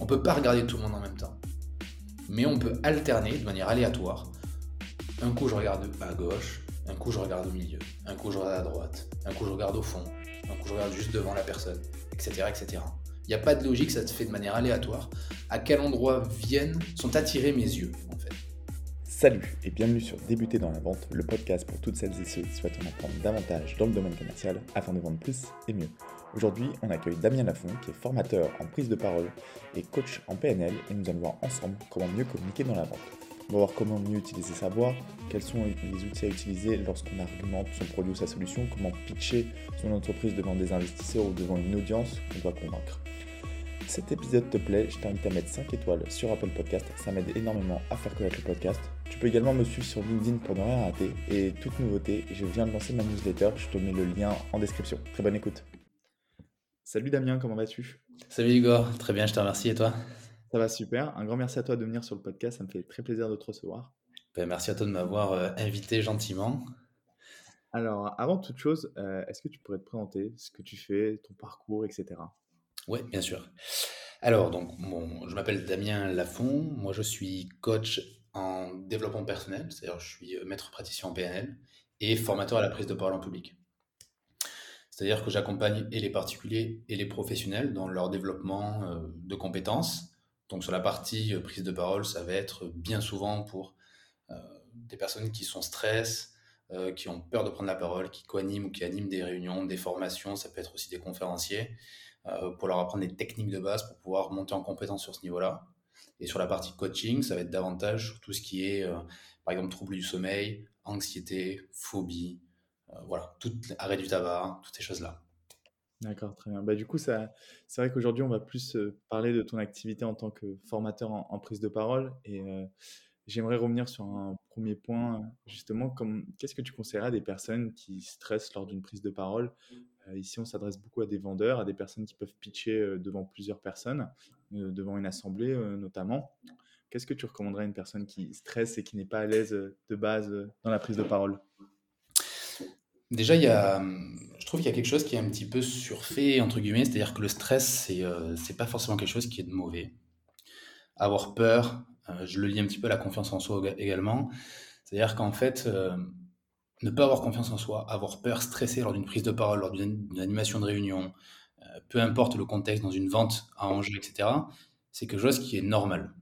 On peut pas regarder tout le monde en même temps. Mais on peut alterner de manière aléatoire. Un coup, je regarde à gauche, un coup, je regarde au milieu, un coup, je regarde à droite, un coup, je regarde au fond, un coup, je regarde juste devant la personne, etc. etc. Il n'y a pas de logique, ça se fait de manière aléatoire. À quel endroit viennent, sont attirés mes yeux, en fait. Salut et bienvenue sur Débuter dans la vente, le podcast pour toutes celles et ceux qui souhaitent en apprendre davantage dans le domaine commercial afin de vendre plus et mieux. Aujourd'hui, on accueille Damien Lafont qui est formateur en prise de parole et coach en PNL et nous allons voir ensemble comment mieux communiquer dans la vente. On va voir comment mieux utiliser sa voix, quels sont les outils à utiliser lorsqu'on argumente son produit ou sa solution, comment pitcher son entreprise devant des investisseurs ou devant une audience qu'on doit convaincre. Si cet épisode te plaît, je t'invite à mettre 5 étoiles sur Apple Podcast, ça m'aide énormément à faire connaître le podcast. Tu peux également me suivre sur LinkedIn pour ne rien rater. Et toute nouveauté, je viens de lancer ma newsletter, je te mets le lien en description. Très bonne écoute. Salut Damien, comment vas-tu? Salut Igor, très bien, je te remercie et toi? Ça va super. Un grand merci à toi de venir sur le podcast, ça me fait très plaisir de te recevoir. Ben, merci à toi de m'avoir euh, invité gentiment. Alors, avant toute chose, euh, est-ce que tu pourrais te présenter ce que tu fais, ton parcours, etc. Oui, bien sûr. Alors, donc, je m'appelle Damien Lafont. Moi, je suis coach en développement personnel, c'est-à-dire je suis euh, maître praticien en PNL et formateur à la prise de parole en public. C'est-à-dire que j'accompagne et les particuliers et les professionnels dans leur développement euh, de compétences. Donc, sur la partie euh, prise de parole, ça va être bien souvent pour des personnes qui sont stress, qui ont peur de prendre la parole, qui co-animent ou qui animent des réunions, des formations, ça peut être aussi des conférenciers. Pour leur apprendre des techniques de base pour pouvoir monter en compétence sur ce niveau-là. Et sur la partie coaching, ça va être davantage sur tout ce qui est, euh, par exemple, troubles du sommeil, anxiété, phobie, euh, voilà, tout, arrêt du tabac, toutes ces choses-là. D'accord, très bien. Bah, du coup, c'est vrai qu'aujourd'hui, on va plus parler de ton activité en tant que formateur en, prise de parole. Et j'aimerais revenir sur un premier point, justement, qu'est-ce que tu conseillerais à des personnes qui stressent lors d'une prise de parole? Euh, ici, on s'adresse beaucoup à des vendeurs, à des personnes qui peuvent pitcher euh, devant plusieurs personnes, euh, devant une assemblée notamment. Qu'est-ce que tu recommanderais à une personne qui stresse et qui n'est pas à l'aise de base dans la prise de parole? Déjà, il y a, je trouve qu'il y a quelque chose qui est un petit peu surfait, entre guillemets, c'est-à-dire que le stress, c'est n'est pas forcément quelque chose qui est de mauvais. Avoir peur, je le lis un petit peu à la confiance en soi également, c'est-à-dire qu'en fait, ne pas avoir confiance en soi, avoir peur, stresser lors d'une prise de parole, lors d'une animation de réunion, euh, peu importe le contexte, dans une vente à enjeu, etc., c'est quelque chose qui est normal.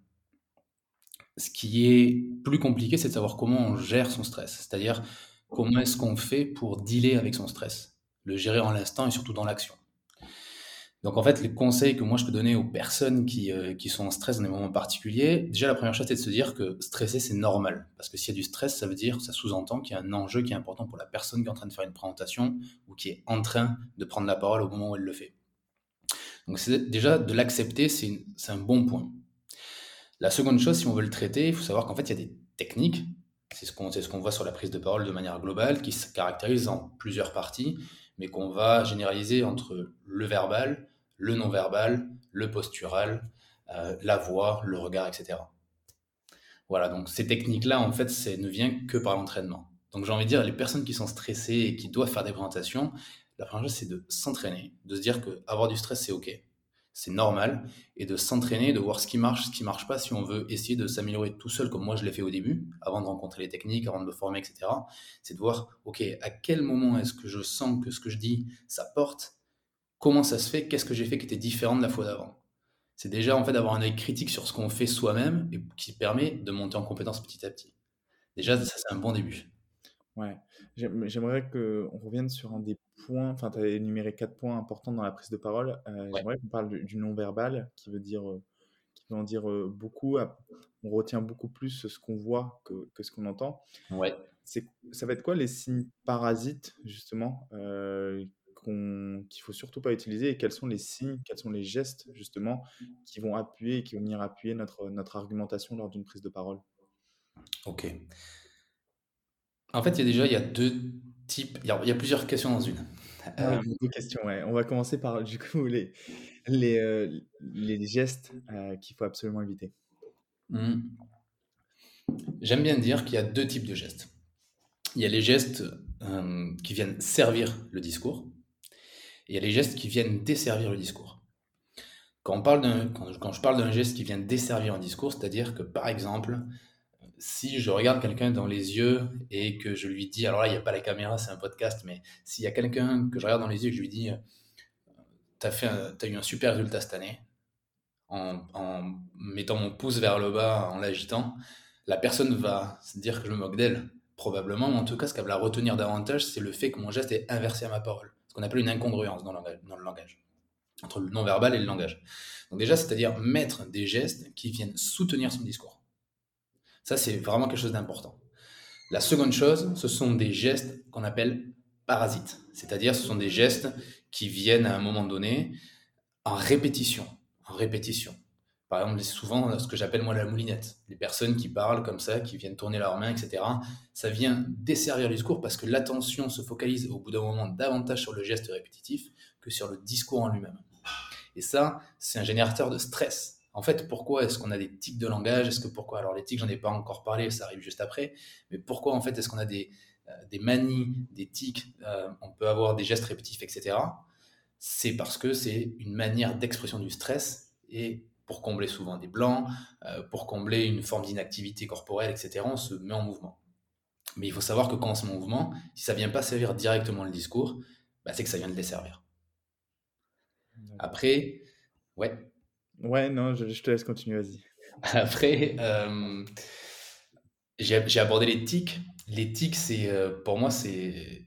Ce qui est plus compliqué, c'est de savoir comment on gère son stress, c'est-à-dire comment est-ce qu'on fait pour dealer avec son stress, le gérer en l'instant et surtout dans l'action. Donc en fait, les conseils que moi je peux donner aux personnes qui, euh, qui sont en stress dans des moments particuliers, déjà la première chose c'est de se dire que stresser c'est normal. Parce que s'il y a du stress, ça veut dire, ça sous-entend qu'il y a un enjeu qui est important pour la personne qui est en train de faire une présentation ou qui est en train de prendre la parole au moment où elle le fait. Donc déjà de l'accepter, c'est un bon point. La seconde chose, si on veut le traiter, il faut savoir qu'en fait il y a des techniques, c'est ce qu'on voit sur la prise de parole de manière globale, qui se caractérisent en plusieurs parties, mais qu'on va généraliser entre le verbal, le non-verbal, le postural, euh, la voix, le regard, etc. Voilà, donc ces techniques-là, en fait, ne vient que par l'entraînement. Donc j'ai envie de dire, les personnes qui sont stressées et qui doivent faire des présentations, la première chose, c'est de s'entraîner, de se dire que avoir du stress, c'est OK, c'est normal, et de s'entraîner, de voir ce qui marche, ce qui marche pas, si on veut essayer de s'améliorer tout seul, comme moi je l'ai fait au début, avant de rencontrer les techniques, avant de me former, etc. C'est de voir, OK, à quel moment est-ce que je sens que ce que je dis, ça porte, comment ça se fait, qu'est-ce que j'ai fait qui était différent de la fois d'avant. C'est déjà en fait d'avoir un œil critique sur ce qu'on fait soi-même et qui permet de monter en compétence petit à petit. Déjà, ça c'est un bon début. Ouais, j'aimerais qu'on revienne sur un des points, enfin tu as énuméré quatre points importants dans la prise de parole. Euh, j'aimerais qu'on parle du, non-verbal qui veut dire, euh, qui veut en dire euh, beaucoup. On retient beaucoup plus ce qu'on voit que, que ce qu'on entend. Ouais. Ça va être quoi les signes parasites justement qu'il faut surtout pas utiliser et quels sont les signes, quels sont les gestes justement qui vont appuyer et qui vont venir appuyer notre, notre argumentation lors d'une prise de parole? Ok. En fait, il y a déjà il y a deux il y a, il y a plusieurs questions dans une. Euh, deux questions, ouais. On va commencer par du coup les, les, euh, les gestes euh, qu'il faut absolument éviter. Mmh. J'aime bien dire qu'il y a deux types de gestes. Il y a les gestes qui viennent servir le discours, il y a les gestes qui viennent desservir le discours. Quand, on parle d'un, quand, je parle d'un geste qui vient desservir un discours, c'est-à-dire que par exemple, si je regarde quelqu'un dans les yeux et que je lui dis, alors là, il n'y a pas la caméra, c'est un podcast, mais s'il y a quelqu'un que je regarde dans les yeux et que je lui dis, tu as, as eu un super résultat cette année, en, en, mettant mon pouce vers le bas, en l'agitant, la personne va se dire que je me moque d'elle, probablement, mais en tout cas, ce qu'elle va retenir davantage, c'est le fait que mon geste est inversé à ma parole, ce qu'on appelle une incongruence dans le langage, dans le langage entre le non-verbal et le langage. Donc déjà, c'est-à-dire mettre des gestes qui viennent soutenir son discours. Ça, c'est vraiment quelque chose d'important. La seconde chose, ce sont des gestes qu'on appelle parasites, c'est-à-dire ce sont des gestes qui viennent à un moment donné en répétition, en répétition. Par exemple, souvent ce que j'appelle moi la moulinette. Les personnes qui parlent comme ça, qui viennent tourner leurs mains, etc. Ça vient desservir le discours parce que l'attention se focalise au bout d'un moment davantage sur le geste répétitif que sur le discours en lui-même. Et ça, c'est un générateur de stress. En fait, pourquoi est-ce qu'on a des tics de langage? Est-ce que pourquoi? Alors les tics, j'en ai pas encore parlé, ça arrive juste après. Mais pourquoi en fait est-ce qu'on a des, euh, des manies, des tics euh, On peut avoir des gestes répétitifs, etc. C'est parce que c'est une manière d'expression du stress et pour combler souvent des blancs, euh, pour combler une forme d'inactivité corporelle, etc. On se met en mouvement. Mais il faut savoir que quand on se met en mouvement, si ça vient pas servir directement le discours, bah, c'est que ça vient de les servir. Après, ouais. Ouais, non, je, te laisse continuer, vas-y. Après, euh, j'ai abordé. Les tics, c'est, euh, pour moi, c'est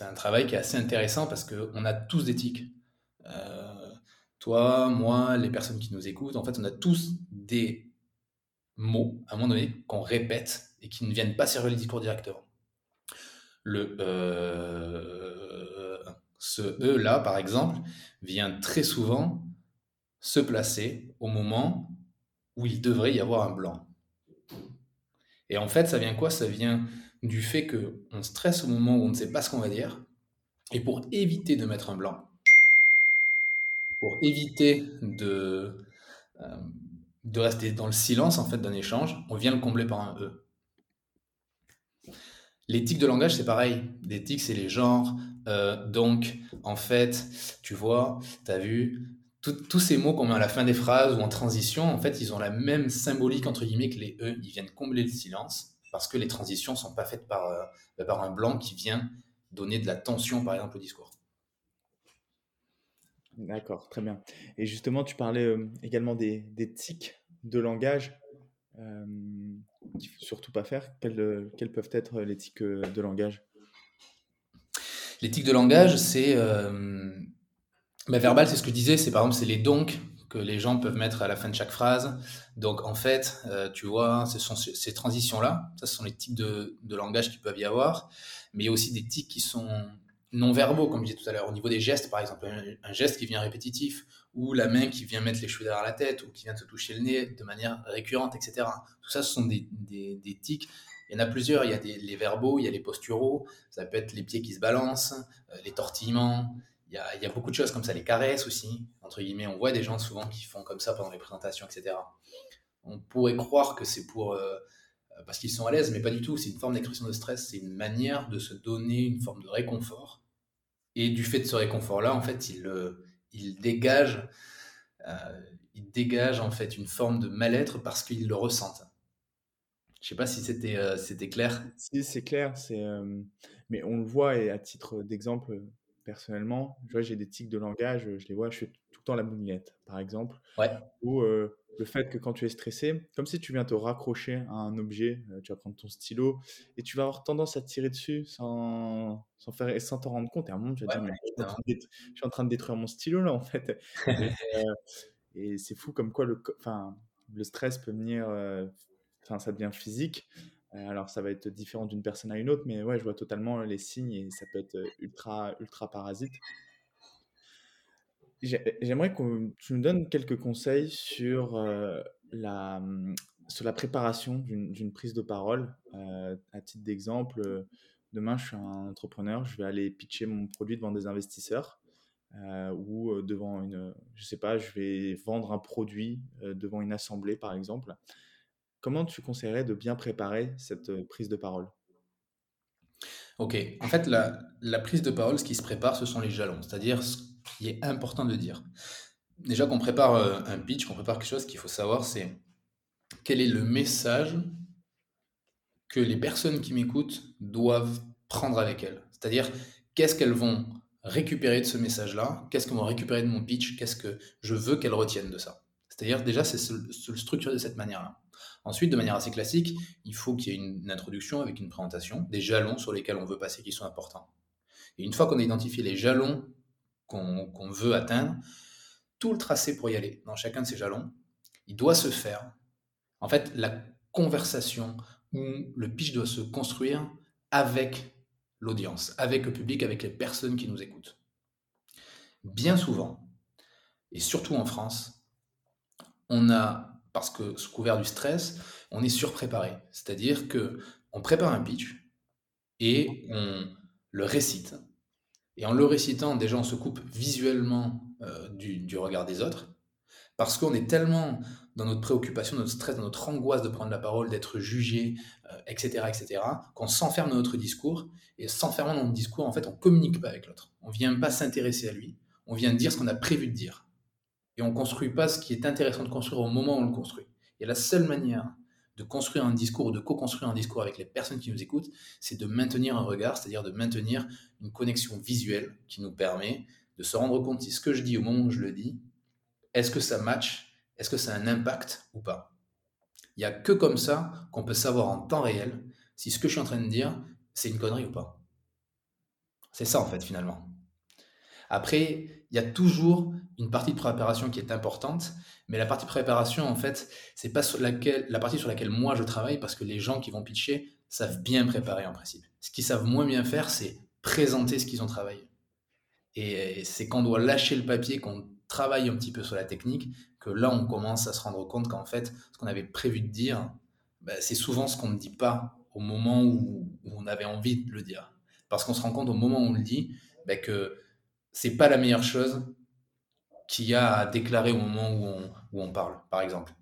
un travail qui est assez intéressant parce qu'on a tous des tics. Euh, toi, moi, les personnes qui nous écoutent, en fait, on a tous des mots, à un moment donné, qu'on répète et qui ne viennent pas servir le discours directement. Le ce E-là, par exemple, vient très souvent se placer au moment où il devrait y avoir un blanc. Et en fait, ça vient quoi? Ça vient du fait qu'on stresse au moment où on ne sait pas ce qu'on va dire. Et pour éviter de mettre un blanc, pour éviter de, euh, de rester dans le silence en fait d'un échange, on vient le combler par un E. Tics de langage, c'est pareil. Tics, c'est les genres, euh, donc, en fait, tu vois, tu as tous ces mots qu'on met à la fin des phrases ou en transition, en fait, ils ont la même symbolique, entre guillemets, que les E. Ils viennent combler le silence parce que les transitions sont pas faites par, euh, par un blanc qui vient donner de la tension, par exemple, au discours. D'accord, très bien. Et justement, tu parlais euh, également des, des, tics de langage euh, qu'il faut surtout pas faire. Quels, quels peuvent être les tics de langage? L'éthique de langage, c'est. Bah, verbal, c'est ce que je disais, c'est par exemple, c'est les donc que les gens peuvent mettre à la fin de chaque phrase. Donc, en fait, euh, tu vois, ce sont ces transitions-là. Ça, ce sont les types de, de langage qu'il peuvent y avoir. Mais il y a aussi des tics qui sont non verbaux, comme je disais tout à l'heure, au niveau des gestes, par exemple, un, geste qui vient répétitif, ou la main qui vient mettre les cheveux derrière la tête, ou qui vient te toucher le nez de manière récurrente, etc. Tout ça, ce sont des, des, tics il y en a plusieurs. Il y a les verbaux, il y a les posturaux. Ça peut être les pieds qui se balancent, euh, les tortillements. Il y, a, beaucoup de choses comme ça, les caresses aussi. Entre guillemets, on voit des gens souvent qui font comme ça pendant les présentations, etc. On pourrait croire que c'est pour euh, parce qu'ils sont à l'aise, mais pas du tout. C'est une forme d'expression de stress. C'est une manière de se donner une forme de réconfort. Et du fait de ce réconfort-là, en fait, il, euh, il dégage, euh, il en fait une forme de mal-être parce qu'ils le ressentent. Je sais pas si c'était euh, clair. Si, c'est clair. C'est, euh, mais on le voit, et à titre d'exemple, personnellement, je vois, j'ai des tics de langage, je les vois, je fais tout le temps la moulette, par exemple. Ouais. Ou euh, le fait que quand tu es stressé, comme si tu viens te raccrocher à un objet, tu vas prendre ton stylo et tu vas avoir tendance à tirer dessus sans, sans faire sans t'en rendre compte. Et à un moment, tu vas dire, mais je, suis en train de détruire mon stylo là, en fait. et, et c'est fou comme quoi le, enfin, le stress peut venir ça devient physique. Euh, alors, ça va être différent d'une personne à une autre, mais ouais, je vois totalement les signes et ça peut être euh, ultra, ultra parasite. J'aimerais que tu nous donnes quelques conseils sur, euh, la, sur la préparation d'une prise de parole. à titre d'exemple, demain, je suis un entrepreneur, je vais aller pitcher mon produit devant des investisseurs. ou devant une, je sais pas, je vais vendre un produit devant une assemblée, par exemple. Comment tu conseillerais de bien préparer cette euh, prise de parole? Ok, en fait, la, prise de parole, ce qui se prépare, ce sont les jalons, c'est-à-dire ce qui est important de dire. déjà qu'on prépare euh, un pitch, qu'on prépare quelque chose, qu'il faut savoir, c'est quel est le message que les personnes qui m'écoutent doivent prendre avec elles. C'est-à-dire, qu'est-ce qu'elles vont récupérer de ce message-là? Qu'est-ce qu'elles vont récupérer de mon pitch? Qu'est-ce que je veux qu'elles retiennent de ça? C'est-à-dire, déjà, c'est se, se structurer de cette manière-là. Ensuite, de manière assez classique, il faut qu'il y ait une, introduction avec une présentation, des jalons sur lesquels on veut passer qui sont importants. Et une fois qu'on a identifié les jalons qu'on veut atteindre, tout le tracé pour y aller dans chacun de ces jalons, il doit se faire. En fait, la conversation ou le pitch doit se construire avec l'audience, avec le public, avec les personnes qui nous écoutent. Bien souvent, et surtout en France, on a, parce que sous couvert du stress, on est surpréparé. C'est-à-dire que on prépare un pitch et on le récite. Et en le récitant, déjà, on se coupe visuellement euh, du, regard des autres, parce qu'on est tellement dans notre préoccupation, notre stress, dans notre angoisse de prendre la parole, d'être jugé, etc., euh, etc., qu'on s'enferme dans notre discours, et s'enfermant dans notre discours, en fait, on communique pas avec l'autre. On vient pas s'intéresser à lui, on vient dire ce qu'on a prévu de dire. Et on construit pas ce qui est intéressant de construire au moment où on le construit. Et la seule manière de construire un discours ou de co-construire un discours avec les personnes qui nous écoutent, c'est de maintenir un regard, c'est-à-dire de maintenir une connexion visuelle qui nous permet de se rendre compte si ce que je dis au moment où je le dis, est-ce que ça match, est-ce que ça a un impact ou pas. Il n'y a que comme ça qu'on peut savoir en temps réel si ce que je suis en train de dire, c'est une connerie ou pas. C'est ça en fait finalement. Après, il y a toujours une partie de préparation qui est importante, mais la partie préparation, en fait, c'est pas sur laquelle, la partie sur laquelle moi je travaille parce que les gens qui vont pitcher savent bien préparer en principe. Ce qu'ils savent moins bien faire, c'est présenter ce qu'ils ont travaillé. Et c'est quand on doit lâcher le papier, qu'on travaille un petit peu sur la technique, que là on commence à se rendre compte qu'en fait, ce qu'on avait prévu de dire, bah, c'est souvent ce qu'on ne dit pas au moment où, on avait envie de le dire. Parce qu'on se rend compte au moment où on le dit bah, que c'est pas la meilleure chose qu'il y a à déclarer au moment où on, où on parle, par exemple.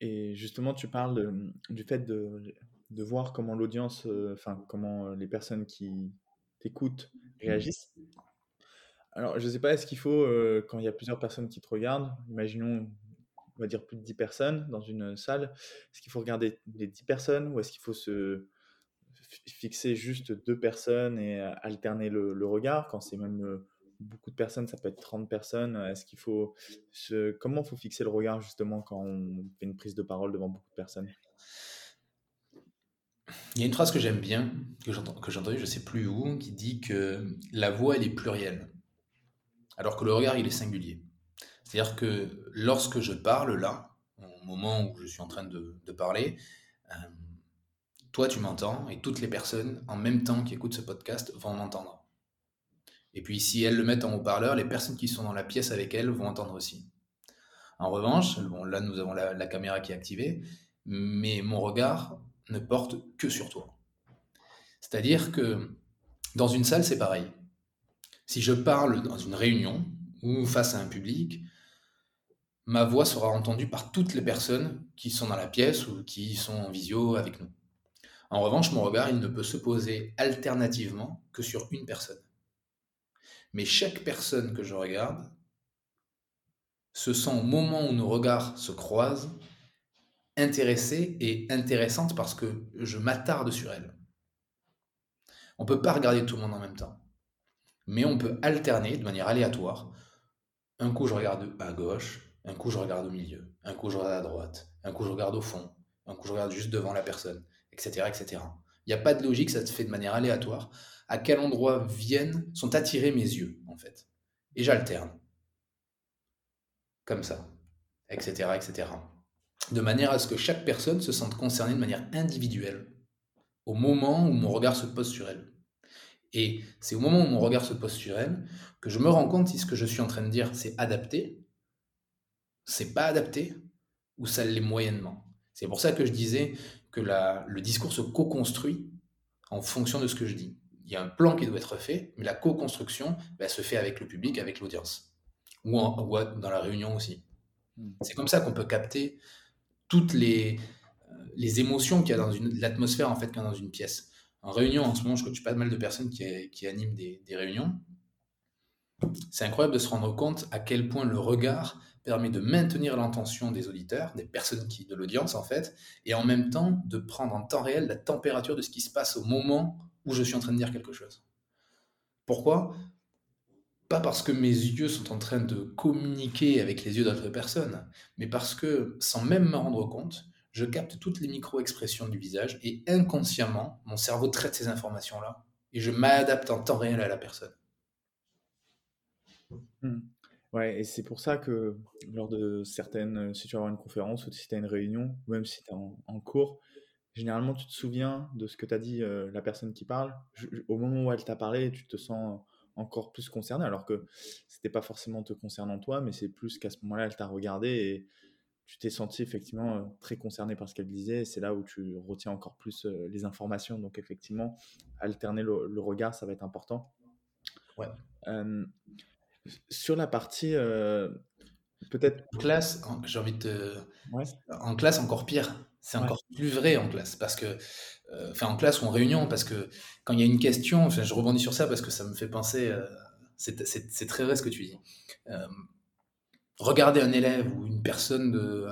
Et justement, tu parles du fait de, de voir comment l'audience, euh, enfin, comment les personnes qui t'écoutent réagissent. Alors, je ne sais pas, est-ce qu'il faut, euh, quand il y a plusieurs personnes qui te regardent, imaginons, on va dire plus de 10 personnes dans une salle, est-ce qu'il faut regarder les 10 personnes ou est-ce qu'il faut se fixer juste deux personnes et alterner le, regard quand c'est même euh, beaucoup de personnes, ça peut être 30 personnes. Est-ce qu'il faut comment faut fixer le regard justement quand on fait une prise de parole devant beaucoup de personnes? Il y a une phrase que j'aime bien, que j'ai entendue, je ne sais plus où, qui dit que la voix, elle est plurielle, alors que le regard, il est singulier. C'est-à-dire que lorsque je parle là, au moment où je suis en train de, parler, euh, toi, tu m'entends et toutes les personnes en même temps qui écoutent ce podcast vont m'entendre. Et puis, si elles le mettent en haut-parleur, les personnes qui sont dans la pièce avec elles vont entendre aussi. En revanche, là, nous avons la, la caméra qui est activée, mais mon regard ne porte que sur toi. C'est-à-dire que dans une salle, c'est pareil. Si je parle dans une réunion ou face à un public, ma voix sera entendue par toutes les personnes qui sont dans la pièce ou qui sont en visio avec nous. En revanche, mon regard, il ne peut se poser alternativement que sur une personne. Mais chaque personne que je regarde se sent au moment où nos regards se croisent intéressée et intéressante parce que je m'attarde sur elle. On ne peut pas regarder tout le monde en même temps, mais on peut alterner de manière aléatoire. Un coup, je regarde à gauche, un coup, je regarde au milieu, un coup, je regarde à droite, un coup, je regarde au fond, un coup, je regarde juste devant la personne etc. etc. Il n'y a pas de logique, ça se fait de manière aléatoire. À quel endroit viennent, sont attirés mes yeux, en fait. Et j'alterne. Comme ça, etc., etc. De manière à ce que chaque personne se sente concernée de manière individuelle au moment où mon regard se pose sur elle. Et c'est au moment où mon regard se pose sur elle que je me rends compte si ce que je suis en train de dire c'est adapté, c'est pas adapté, ou ça l'est moyennement. C'est pour ça que je disais que le discours se co-construit en fonction de ce que je dis. Il y a un plan qui doit être fait, mais la co-construction bah, se fait avec le public, avec l'audience, ou, dans la réunion aussi. Hmm. C'est comme ça qu'on peut capter toutes les, euh, les émotions qu'il y a dans l'atmosphère en fait qu'il y a dans une pièce. En réunion, en ce moment, je connais pas mal de personnes qui, qui animent des, des réunions. c'est incroyable de se rendre compte à quel point le regard permet de maintenir l'intention des auditeurs, des personnes qui, de l'audience en fait, et en même temps de prendre en temps réel la température de ce qui se passe au moment où je suis en train de dire quelque chose. Pourquoi? Pas parce que mes yeux sont en train de communiquer avec les yeux d'autres personnes, mais parce que, sans même me rendre compte, je capte toutes les micro-expressions du visage et inconsciemment, mon cerveau traite ces informations-là et je m'adapte en temps réel à la personne. Mmh. Ouais, et c'est pour ça que lors de certaines, si tu vas une conférence ou si tu as une réunion, ou même si tu es en, cours, généralement tu te souviens de ce que tu as dit la personne qui parle. au moment où elle t'a parlé, tu te sens encore plus concerné, alors que c'était pas forcément te concernant toi, mais c'est plus qu'à ce moment-là, elle t'a regardé et tu t'es senti effectivement très concerné par ce qu'elle disait. C'est là où tu retiens encore plus les informations. Donc effectivement, alterner le, regard, ça va être important. Ouais. sur la partie peut-être classe, j'ai envie de en classe encore pire. C'est encore plus vrai en classe parce que enfin en classe ou en réunion parce que quand il y a une question, enfin, je rebondis sur ça parce que ça me fait penser. c'est très vrai ce que tu dis regarder un élève ou une personne de,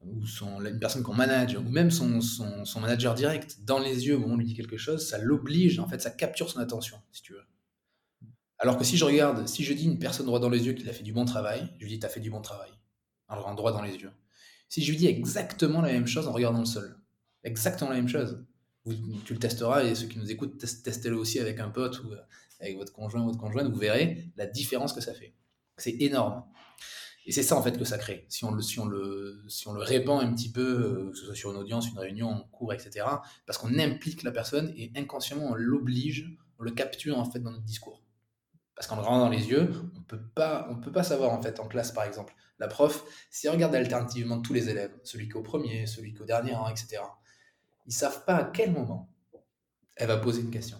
ou son, une personne qu'on manage, ou même son, son, son, manager direct, dans les yeux où on lui dit quelque chose, ça l'oblige, en fait, ça capture son attention, si tu veux. Alors que si je regarde, si je dis une personne droit dans les yeux qu'il a fait du bon travail, je lui dis, t'as fait du bon travail, en droit dans les yeux. Si je lui dis exactement la même chose en regardant le sol, exactement la même chose, tu le testeras et ceux qui nous écoutent, testez-le aussi avec un pote ou avec votre conjoint ou votre conjointe, vous verrez la différence que ça fait. C'est énorme. Et c'est ça en fait que ça crée. Si on le, si si on le répand un petit peu, euh, que ce soit sur une audience, une réunion, en cours, etc., parce qu'on implique la personne et inconsciemment on l'oblige, on le capture en fait dans notre discours. Parce qu'en le regardant dans les yeux, on peut pas, on peut pas savoir en fait en classe par exemple. La prof, si elle regarde alternativement tous les élèves, celui qui est au premier, celui qui est au dernier etc., ils savent pas à quel moment elle va poser une question.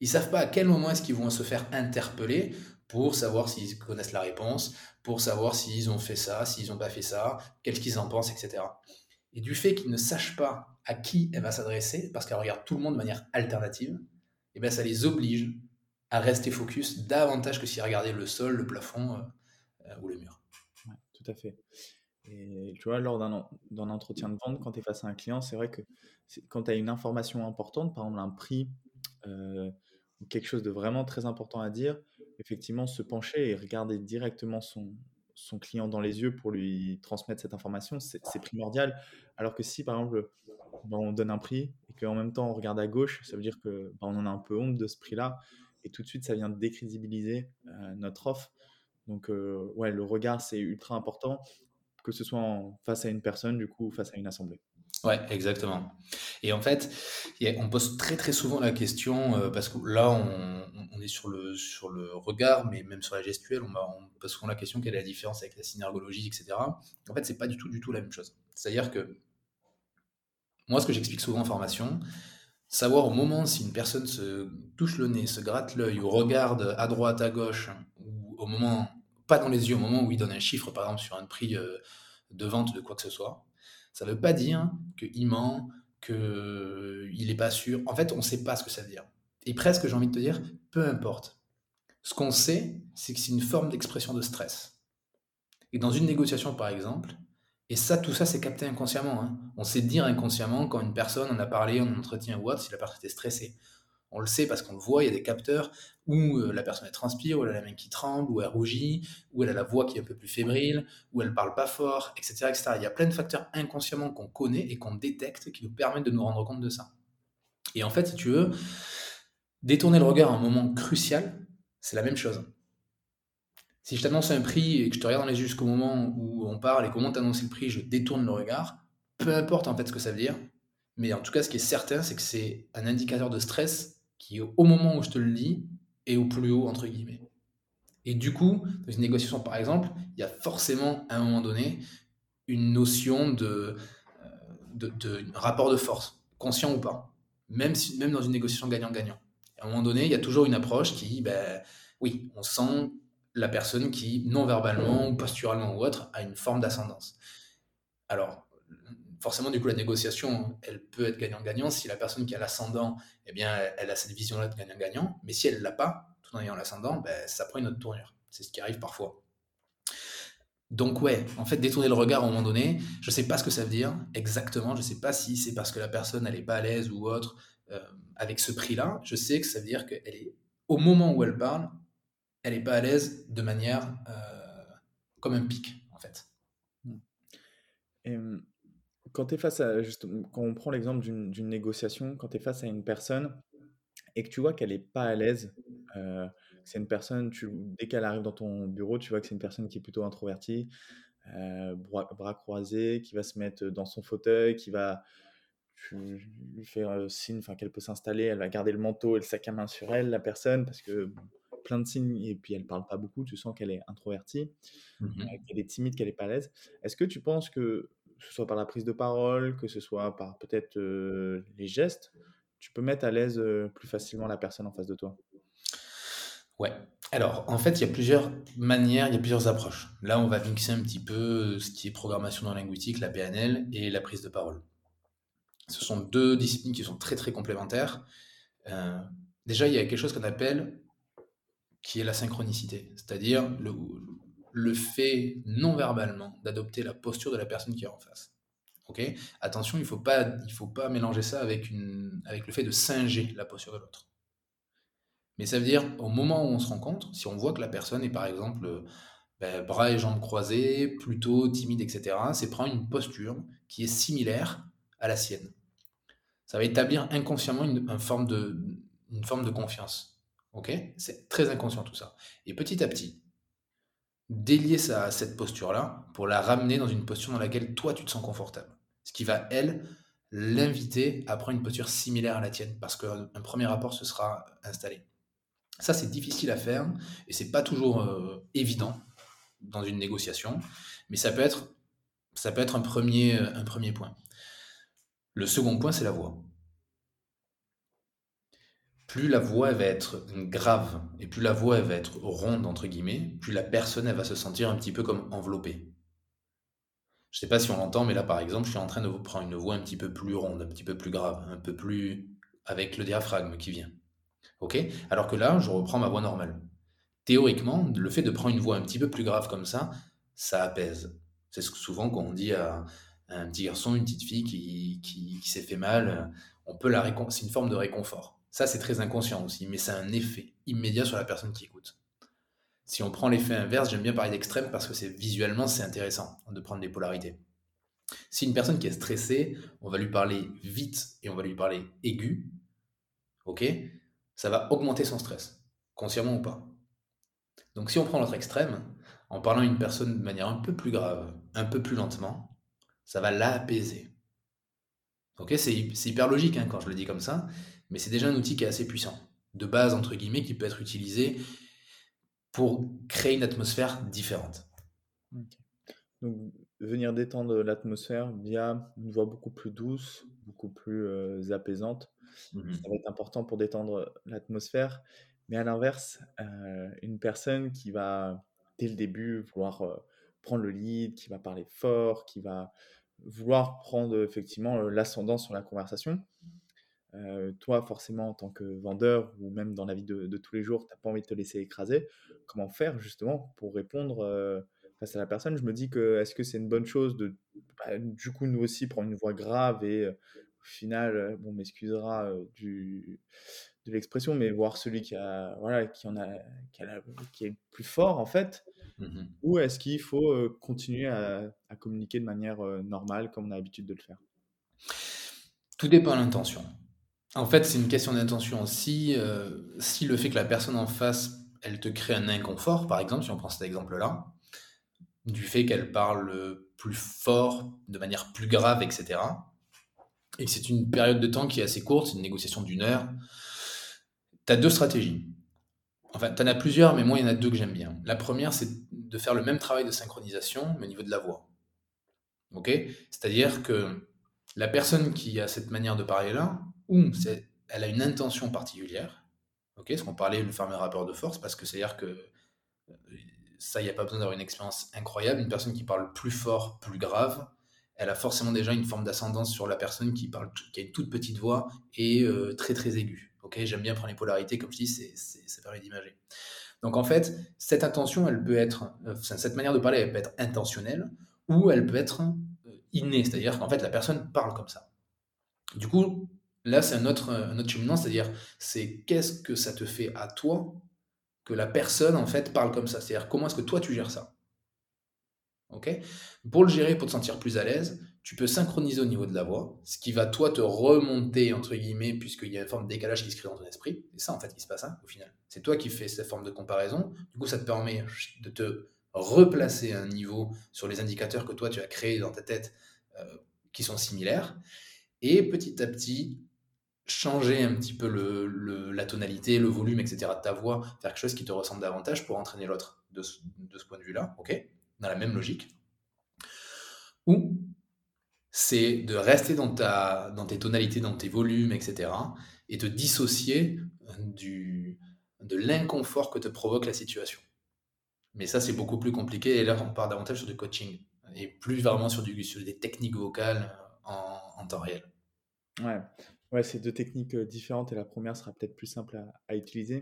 Ils savent pas à quel moment est-ce qu'ils vont se faire interpeller pour savoir s'ils connaissent la réponse, pour savoir s'ils ont fait ça, s'ils n'ont pas fait ça, qu'est-ce qu'ils en pensent, etc. Et du fait qu'ils ne sachent pas à qui elle va s'adresser, parce qu'elle regarde tout le monde de manière alternative, et eh bien ça les oblige à rester focus davantage que s'ils regardaient le sol, le plafond euh, ou le mur. tout à fait. Et tu vois, lors d'un entretien de vente, quand tu es face à un client, c'est vrai que quand tu as une information importante, par exemple un prix euh, ou quelque chose de vraiment très important à dire, effectivement se pencher et regarder directement son, son client dans les yeux pour lui transmettre cette information, c'est primordial. Alors que si, par exemple, ben, on donne un prix et qu'en même temps on regarde à gauche, ça veut dire que ben, on en a un peu honte de ce prix-là et tout de suite ça vient décrédibiliser notre offre. Donc, ouais, le regard c'est ultra important, que ce soit face à une personne, du coup, ou face à une assemblée. Ouais, exactement. Et en fait, on pose très très souvent la question, parce que là, on, est sur le, sur le regard, mais même sur la gestuelle, on, on pose souvent la question quelle est la différence avec la synergologie, etc. En fait, c'est pas du tout, du tout la même chose. C'est-à-dire que moi, ce que j'explique souvent en formation, savoir au moment si une personne se touche le nez, se gratte l'œil ou regarde à droite, à gauche, ou au moment, pas dans les yeux, au moment où il donne un chiffre, par exemple, sur un prix euh, de vente de quoi que ce soit, ça ne veut pas dire qu'il ment, qu'il n'est pas sûr. En fait, on ne sait pas ce que ça veut dire. Et presque, j'ai envie de te dire, peu importe. Ce qu'on sait, c'est que c'est une forme d'expression de stress. Et dans une négociation, par exemple, et ça, tout ça, c'est capté inconsciemment. Hein. On sait dire inconsciemment quand une personne en a parlé en entretien ou autre, si la personne était stressée. On le sait parce qu'on le voit, il y a des capteurs où euh, la personne transpire, où elle a la main qui tremble, où elle rougit, où elle a la voix qui est un peu plus fébrile, où elle parle pas fort, etc. etc. Il y a plein de facteurs inconsciemment qu'on connaît et qu'on détecte qui nous permettent de nous rendre compte de ça. Et en fait, si tu veux, détourner le regard à un moment crucial, c'est la même chose. Si je t'annonce un prix et que je te regarde dans les yeux jusqu'au moment où on parle et comment t'annoncer le prix, je détourne le regard, peu importe en fait ce que ça veut dire, mais en tout cas, ce qui est certain, c'est que c'est un indicateur de stress qui, au moment où je te le dis, est au plus haut, entre guillemets. Et du coup, dans une négociation, par exemple, il y a forcément, à un moment donné, une notion de, euh, rapport de force, conscient ou pas. Même, même dans une négociation gagnant-gagnant. À un moment donné, il y a toujours une approche qui, ben, oui, on sent la personne qui, non verbalement ou posturalement ou autre, a une forme d'ascendance. Alors, forcément, du coup, la négociation, elle peut être gagnant-gagnant si la personne qui a l'ascendant, eh bien, elle a cette vision-là de gagnant-gagnant. Mais si elle ne l'a pas, tout en ayant l'ascendant, ben, ça prend une autre tournure. C'est ce qui arrive parfois. Donc ouais, en fait, détourner le regard à un moment donné, je ne sais pas ce que ça veut dire exactement, je ne sais pas si c'est parce que la personne n'est pas à l'aise ou autre euh, avec ce prix-là, je sais que ça veut dire qu'elle est, au moment où elle parle, elle n'est pas à l'aise de manière euh, comme un pic, en fait. Et hum, quand face à, quand on prend l'exemple d'une négociation, quand tu es face à une personne et que tu vois qu'elle n'est pas à l'aise, euh, c'est une personne, dès qu'elle arrive dans ton bureau, tu vois que c'est une personne qui est plutôt introvertie, euh, bras, croisés, qui va se mettre dans son fauteuil, qui va lui faire signe qu'elle peut s'installer, elle va garder le manteau et le sac à main sur elle, la personne, parce que plein de signes, et puis elle parle pas beaucoup, tu sens qu'elle est introvertie, mmh euh, qu'elle est timide, qu'elle est pas à l'aise. Est-ce que tu penses que ce soit par la prise de parole, que ce soit par peut-être les gestes, tu peux mettre à l'aise plus facilement la personne en face de toi? Ouais. Alors, en fait, il y a plusieurs manières, il y a plusieurs approches. Là, on va mixer un petit peu ce qui est programmation non linguistique, la PNL, et la prise de parole. Ce sont deux disciplines qui sont très très complémentaires. Euh, déjà, il y a quelque chose qu'on appelle qui est la synchronicité, c'est-à-dire le, fait non verbalement d'adopter la posture de la personne qui est en face. Attention, il ne faut, pas, faut pas mélanger ça avec, une, avec le fait de singer la posture de l'autre. Mais ça veut dire, au moment où on se rencontre, si on voit que la personne est par exemple ben, bras et jambes croisés, plutôt timide, etc., c'est prendre une posture qui est similaire à la sienne. Ça va établir inconsciemment une, forme, de, une forme de confiance. Ok? C'est très inconscient tout ça. Et petit à petit, délier ça à cette posture-là pour la ramener dans une posture dans laquelle toi tu te sens confortable. Ce qui va, elle, l'inviter à prendre une posture similaire à la tienne parce qu'un premier rapport se sera installé. Ça, c'est difficile à faire et c'est pas toujours euh, évident dans une négociation, mais ça peut être, ça peut être un, premier, un premier point. Le second point, c'est la voix plus la voix va être grave et plus la voix va être ronde, entre guillemets, plus la personne va se sentir un petit peu comme enveloppée. Je ne sais pas si on l'entend, mais là par exemple, je suis en train de prendre une voix un petit peu plus ronde, un petit peu plus grave, un peu plus avec le diaphragme qui vient. Alors que là, je reprends ma voix normale. Théoriquement, le fait de prendre une voix un petit peu plus grave comme ça, ça apaise. C'est souvent quand on dit à un petit garçon, une petite fille qui, qui, s'est fait mal, on peut la c'est une forme de réconfort. Ça, c'est très inconscient aussi, mais c'est un effet immédiat sur la personne qui écoute. Si on prend l'effet inverse, j'aime bien parler d'extrême parce que c'est visuellement, c'est intéressant de prendre des polarités. Si une personne qui est stressée, on va lui parler vite et on va lui parler aigu, ok Ça va augmenter son stress, consciemment ou pas. Donc si on prend l'autre extrême, en parlant à une personne de manière un peu plus grave, un peu plus lentement, ça va l'apaiser. Ok C'est hyper logique hein, quand je le dis comme ça, mais c'est déjà un outil qui est assez puissant, de base, entre guillemets, qui peut être utilisé pour créer une atmosphère différente. Donc, venir détendre l'atmosphère via une voix beaucoup plus douce, beaucoup plus euh, apaisante, mmh ça va être important pour détendre l'atmosphère. Mais à l'inverse, euh, une personne qui va, dès le début, vouloir euh, prendre le lead, qui va parler fort, qui va vouloir prendre effectivement l'ascendant sur la conversation, euh, toi, forcément, en tant que vendeur ou même dans la vie de, tous les jours, tu n'as pas envie de te laisser écraser. Comment faire justement pour répondre euh, face à la personne? Je me dis que est-ce que c'est une bonne chose de, bah, du coup, nous aussi prendre une voix grave et euh, au final, bon, m'excusera du de l'expression, mais voir celui qui a, voilà, qui en a, qui, a qui est plus fort en fait. Mmh ou est-ce qu'il faut continuer à, à, communiquer de manière normale comme on a l'habitude de le faire? Tout dépend de l'intention. En fait, c'est une question d'intention. Si, euh, si le fait que la personne en face, elle te crée un inconfort, par exemple, si on prend cet exemple-là, du fait qu'elle parle plus fort, de manière plus grave, etc., et que c'est une période de temps qui est assez courte, c'est une négociation d'une heure, tu as deux stratégies. Enfin, tu en as plusieurs, mais moi, il y en a deux que j'aime bien. La première, c'est de faire le même travail de synchronisation, mais au niveau de la voix. C'est-à-dire que la personne qui a cette manière de parler là, ou elle a une intention particulière, ok, ce qu'on parlait le fameux rapport de force, parce que c'est-à-dire que euh, ça, il n'y a pas besoin d'avoir une expérience incroyable. Une personne qui parle plus fort, plus grave, elle a forcément déjà une forme d'ascendance sur la personne qui parle, qui a une toute petite voix et euh, très très aiguë. Ok, j'aime bien prendre les polarités, comme je dis, c'est, ça permet d'imager. Donc en fait, cette intention, elle peut être, euh, cette manière de parler, elle peut être intentionnelle ou elle peut être innée, c'est-à-dire qu'en fait la personne parle comme ça. Du coup, là c'est un autre, un autre cheminement, c'est-à-dire c'est qu'est-ce que ça te fait à toi que la personne en fait parle comme ça, c'est-à-dire comment est-ce que toi tu gères ça? Ok? Pour le gérer, pour te sentir plus à l'aise, tu peux synchroniser au niveau de la voix, ce qui va toi te remonter, entre guillemets, puisqu'il y a une forme de décalage qui se crée dans ton esprit. C'est ça en fait qui se passe hein, au final. C'est toi qui fais cette forme de comparaison. Du coup, ça te permet de te replacer à un niveau sur les indicateurs que toi tu as créés dans ta tête euh, qui sont similaires. Et petit à petit, changer un petit peu la tonalité, le volume, etc. de ta voix, faire quelque chose qui te ressemble davantage pour entraîner l'autre de, ce point de vue-là, ok? Dans la même logique. Ou c'est de rester dans, tes tonalités, dans tes volumes, etc. et te dissocier de l'inconfort que te provoque la situation. Mais ça, c'est beaucoup plus compliqué et là, on part davantage sur du coaching et plus vraiment sur des techniques vocales en, en temps réel. Ouais, ouais c'est deux techniques euh, différentes et la première sera peut-être plus simple à, utiliser.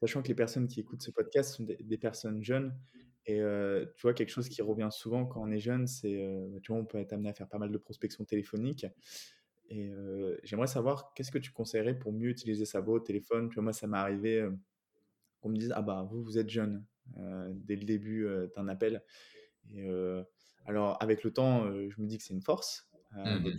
Sachant que les personnes qui écoutent ce podcast sont des personnes jeunes et tu vois, quelque chose qui revient souvent quand on est jeune, c'est, bah, tu vois, on peut être amené à faire pas mal de prospection téléphonique. Et j'aimerais savoir, qu'est-ce que tu conseillerais pour mieux utiliser sa voix au téléphone? Tu vois, moi, ça m'est arrivé qu'on me dise, ah bah, vous, vous êtes jeune, dès le début d'un appel. Et alors, avec le temps, je me dis que c'est une force mmh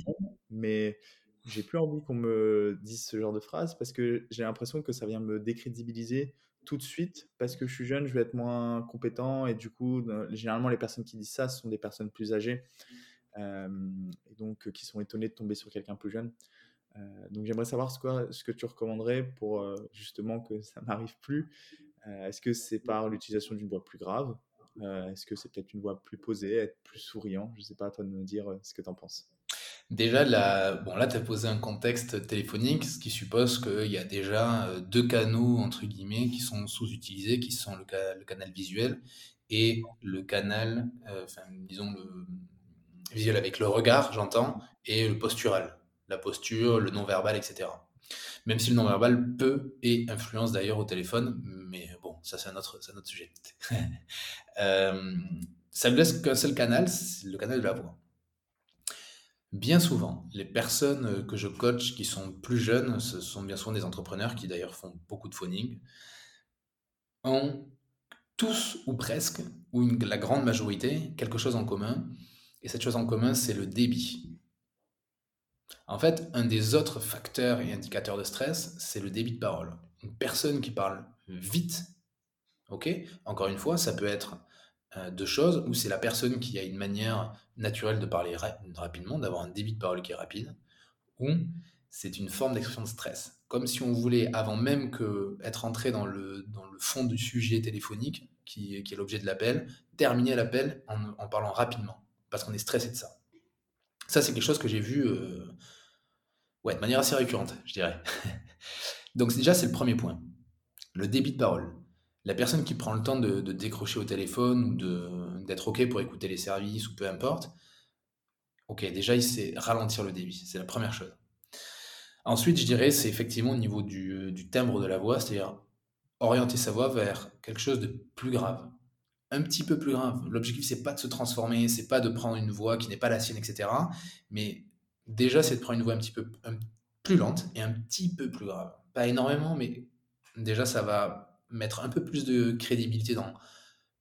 mais j'ai plus envie qu'on me dise ce genre de phrase parce que j'ai l'impression que ça vient me décrédibiliser tout de suite parce que je suis jeune, je vais être moins compétent et du coup, généralement, les personnes qui disent ça, sont des personnes plus âgées et donc qui sont étonnées de tomber sur quelqu'un plus jeune. donc j'aimerais savoir ce, quoi, ce que tu recommanderais pour justement que ça m'arrive plus. Est-ce que c'est par l'utilisation d'une voix plus grave? Est-ce que c'est peut-être une voix plus posée, être plus souriant? Je ne sais pas, à toi de me dire ce que tu en penses. Déjà, là, bon, là, tu as posé un contexte téléphonique, ce qui suppose qu'il y a déjà euh, deux canaux, entre guillemets, qui sont sous-utilisés, qui sont le, canal visuel et le canal, euh, disons, le visuel avec le regard, j'entends, et le postural, la posture, le non-verbal, etc. Même si le non-verbal peut et influence d'ailleurs au téléphone, mais bon, ça c'est un un autre sujet. euh, ça ne laisse qu'un seul canal, le canal de la voix. Bien souvent, les personnes euh, que je coach qui sont plus jeunes, ce sont bien souvent des entrepreneurs qui d'ailleurs font beaucoup de phoning, ont tous ou presque, ou la grande majorité, quelque chose en commun. Et cette chose en commun, c'est le débit. En fait, un des autres facteurs et indicateurs de stress, c'est le débit de parole. Une personne qui parle vite, ok? Encore une fois, ça peut être euh, deux choses, où c'est la personne qui a une manière naturelle de parler rapidement, d'avoir un débit de parole qui est rapide, ou c'est une forme d'expression de stress. Comme si on voulait, avant même que entré dans le, dans le fond du sujet téléphonique, qui, qui est l'objet de l'appel, terminer l'appel en, parlant rapidement, parce qu'on est stressé de ça. Ça, c'est quelque chose que j'ai vu euh, ouais, de manière assez récurrente, je dirais. Donc déjà, c'est le premier point. Le débit de parole la personne qui prend le temps de, décrocher au téléphone ou d'être OK pour écouter les services ou peu importe, OK, déjà, il sait ralentir le débit. C'est la première chose. Ensuite, je dirais, c'est effectivement au niveau du, timbre de la voix, c'est-à-dire orienter sa voix vers quelque chose de plus grave. Un petit peu plus grave. L'objectif, c'est pas de se transformer, c'est pas de prendre une voix qui n'est pas la sienne, etc. Mais déjà, c'est de prendre une voix un petit peu plus lente et un petit peu plus grave. Pas énormément, mais déjà, ça va mettre un peu plus de crédibilité dans,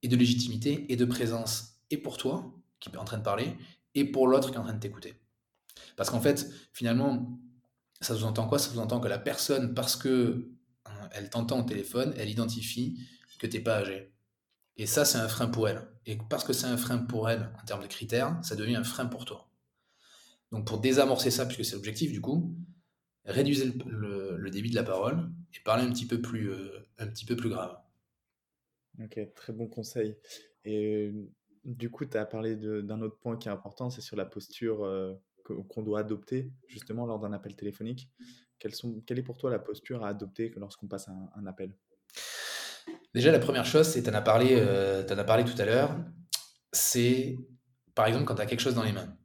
et de légitimité et de présence, et pour toi, qui est en train de parler, et pour l'autre qui est en train de t'écouter. Parce qu'en fait, finalement, ça sous-entend quoi? Ça sous-entend que la personne, parce que hein, elle t'entend au téléphone, elle identifie que tu n'es pas âgé. Et ça, c'est un frein pour elle. Et parce que c'est un frein pour elle en termes de critères, ça devient un frein pour toi. Donc pour désamorcer ça, puisque c'est l'objectif du coup, réduisez le, débit de la parole et parlez un petit peu plus, euh, un petit peu plus grave. Ok, très bon conseil. Et du coup, tu as parlé d'un autre point qui est important, c'est sur la posture euh, qu'on doit adopter justement lors d'un appel téléphonique. Sont, quelle est pour toi la posture à adopter lorsqu'on passe un, appel? Déjà, la première chose, c'est, tu en, as parlé, euh, en as parlé tout à l'heure, c'est par exemple quand tu as quelque chose dans les mains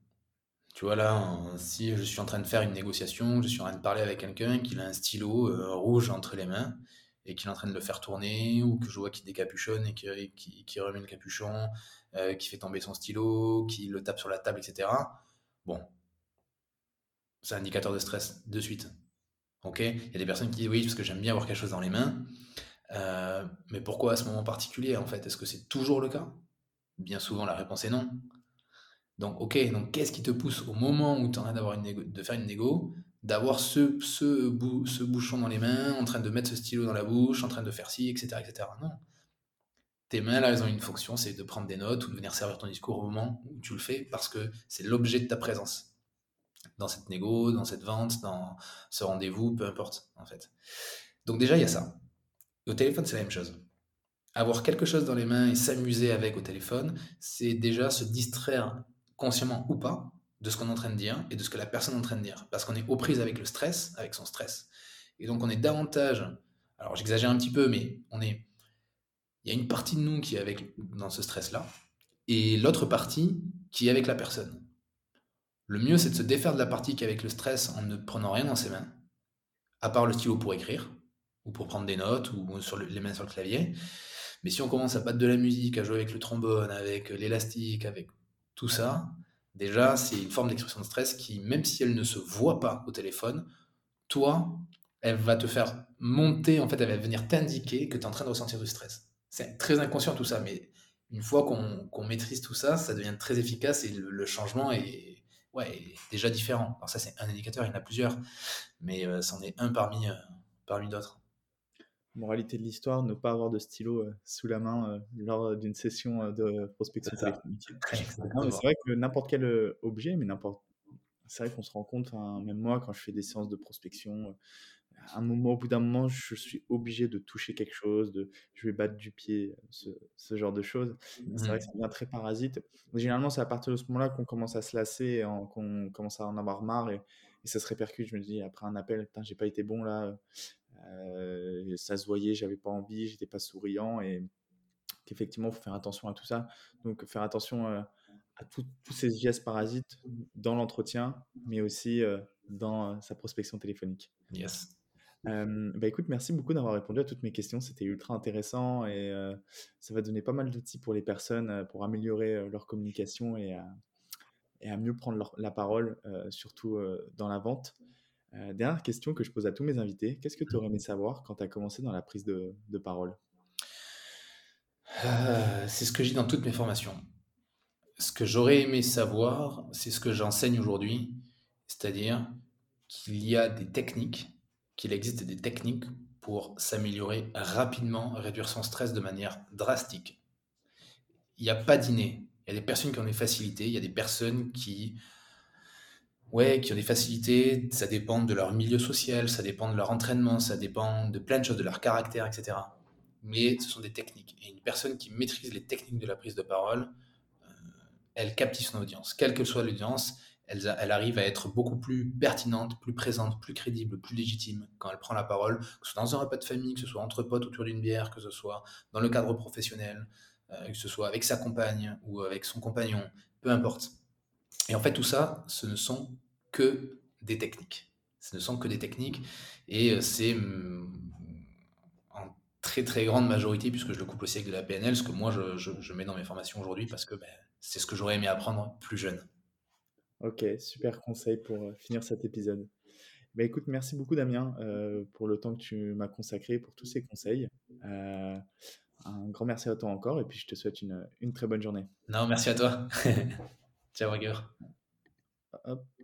Tu vois là, si je suis en train de faire une négociation, je suis en train de parler avec quelqu'un, qui a un stylo euh, rouge entre les mains et qu'il est en train de le faire tourner, ou que je vois qu'il décapuchonne et qui, remet le capuchon, euh, qui fait tomber son stylo, qui le tape sur la table, etc. Bon, c'est un indicateur de stress de suite. Ok? Il y a des personnes qui disent oui, parce que j'aime bien avoir quelque chose dans les mains. Euh, mais pourquoi à ce moment particulier en fait? Est-ce que c'est toujours le cas? Bien souvent, la réponse est non. Donc, ok, donc qu'est-ce qui te pousse au moment où tu en train d'avoir une de faire une négo, d'avoir ce, ce, ce, bouchon dans les mains, en train de mettre ce stylo dans la bouche, en train de faire ci, etc. etc. Non. Tes mains, là, elles ont une fonction, c'est de prendre des notes ou de venir servir ton discours au moment où tu le fais, parce que c'est l'objet de ta présence. Dans cette négo, dans cette vente, dans ce rendez-vous, peu importe, en fait. Donc déjà, il y a ça. au téléphone, c'est la même chose. Avoir quelque chose dans les mains et s'amuser avec au téléphone, c'est déjà se distraire consciemment ou pas, de ce qu'on est en train de dire et de ce que la personne est en train de dire. Parce qu'on est aux prises avec le stress, avec son stress. Et donc on est davantage, alors j'exagère un petit peu, mais on est, il y a une partie de nous qui est avec, dans ce stress-là, et l'autre partie qui est avec la personne. Le mieux, c'est de se défaire de la partie qui est avec le stress en ne prenant rien dans ses mains, à part le stylo pour écrire, ou pour prendre des notes, ou sur les mains sur le clavier. Mais si on commence à battre de la musique, à jouer avec le trombone, avec l'élastique, avec tout ça, déjà, c'est une forme d'expression de stress qui, même si elle ne se voit pas au téléphone, toi, elle va te faire monter, en fait, elle va venir t'indiquer que tu es en train de ressentir du stress. C'est très inconscient tout ça, mais une fois qu'on maîtrise tout ça, ça devient très efficace et le, changement est, ouais, déjà différent. Alors ça, c'est un indicateur, il y en a plusieurs, mais euh, c'en est un parmi, euh, parmi d'autres. Moralité de l'histoire, ne pas avoir de stylo euh, sous la main euh, lors d'une session euh, de prospection téléphonique. c'est vrai que n'importe quel objet, mais n'importe. C'est vrai qu'on se rend compte, même moi, quand je fais des séances de prospection, à un moment, au bout d'un moment, je suis obligé de toucher quelque chose, de, je vais battre du pied, ce, genre de choses. C'est vrai que ça devient très parasite. Généralement, c'est à partir de ce moment-là qu'on commence à se lasser, qu'on commence à en avoir marre et, et, ça se répercute. Je me dis, après un appel, j'ai pas été bon là, euh, ça se voyait, j'avais pas envie, j'étais pas souriant et qu'effectivement, il faut faire attention à tout ça. Donc, faire attention euh, à tous ces gestes parasites dans l'entretien, mais aussi euh, dans sa prospection téléphonique. Yes. bah écoute, merci beaucoup d'avoir répondu à toutes mes questions. C'était ultra intéressant et ça va donner pas mal d'outils pour les personnes pour améliorer leur communication et à, et à mieux prendre la parole, surtout dans la vente. Euh, dernière question que je pose à tous mes invités. Qu'est-ce que tu aurais aimé savoir quand tu as commencé dans la prise de, parole? Euh, C'est ce que j'ai dans toutes mes formations. Ce que j'aurais aimé savoir, c'est ce que j'enseigne aujourd'hui, c'est-à-dire qu'il y a des techniques, qu'il existe des techniques pour s'améliorer rapidement, réduire son stress de manière drastique. Il n'y a pas d'inné. Il y a des personnes qui ont des facilités, il y a des personnes qui Ouais, qui ont des facilités, ça dépend de leur milieu social, ça dépend de leur entraînement, ça dépend de plein de choses, de leur caractère, etc. Mais ce sont des techniques. Et une personne qui maîtrise les techniques de la prise de parole, euh, elle captive son audience. Quelle que soit l'audience, elle, elle, arrive à être beaucoup plus pertinente, plus présente, plus crédible, plus légitime quand elle prend la parole, que ce soit dans un repas de famille, que ce soit entre potes autour d'une bière, que ce soit dans le cadre professionnel, euh, que ce soit avec sa compagne ou avec son compagnon, peu importe. Et en fait, tout ça, ce ne sont que des techniques. Ce ne sont que des techniques. Et euh, c'est mm, en très très grande majorité, puisque je le couple aussi avec de la PNL, ce que moi je, mets dans mes formations aujourd'hui, parce que ben, c'est ce que j'aurais aimé apprendre plus jeune. Ok, super conseil pour euh, finir cet épisode. Bah, écoute, merci beaucoup Damien euh, pour le temps que tu m'as consacré, pour tous ces conseils. un grand merci à toi encore et puis je te souhaite une, une très bonne journée. Non, merci à toi. Ciao. Hop.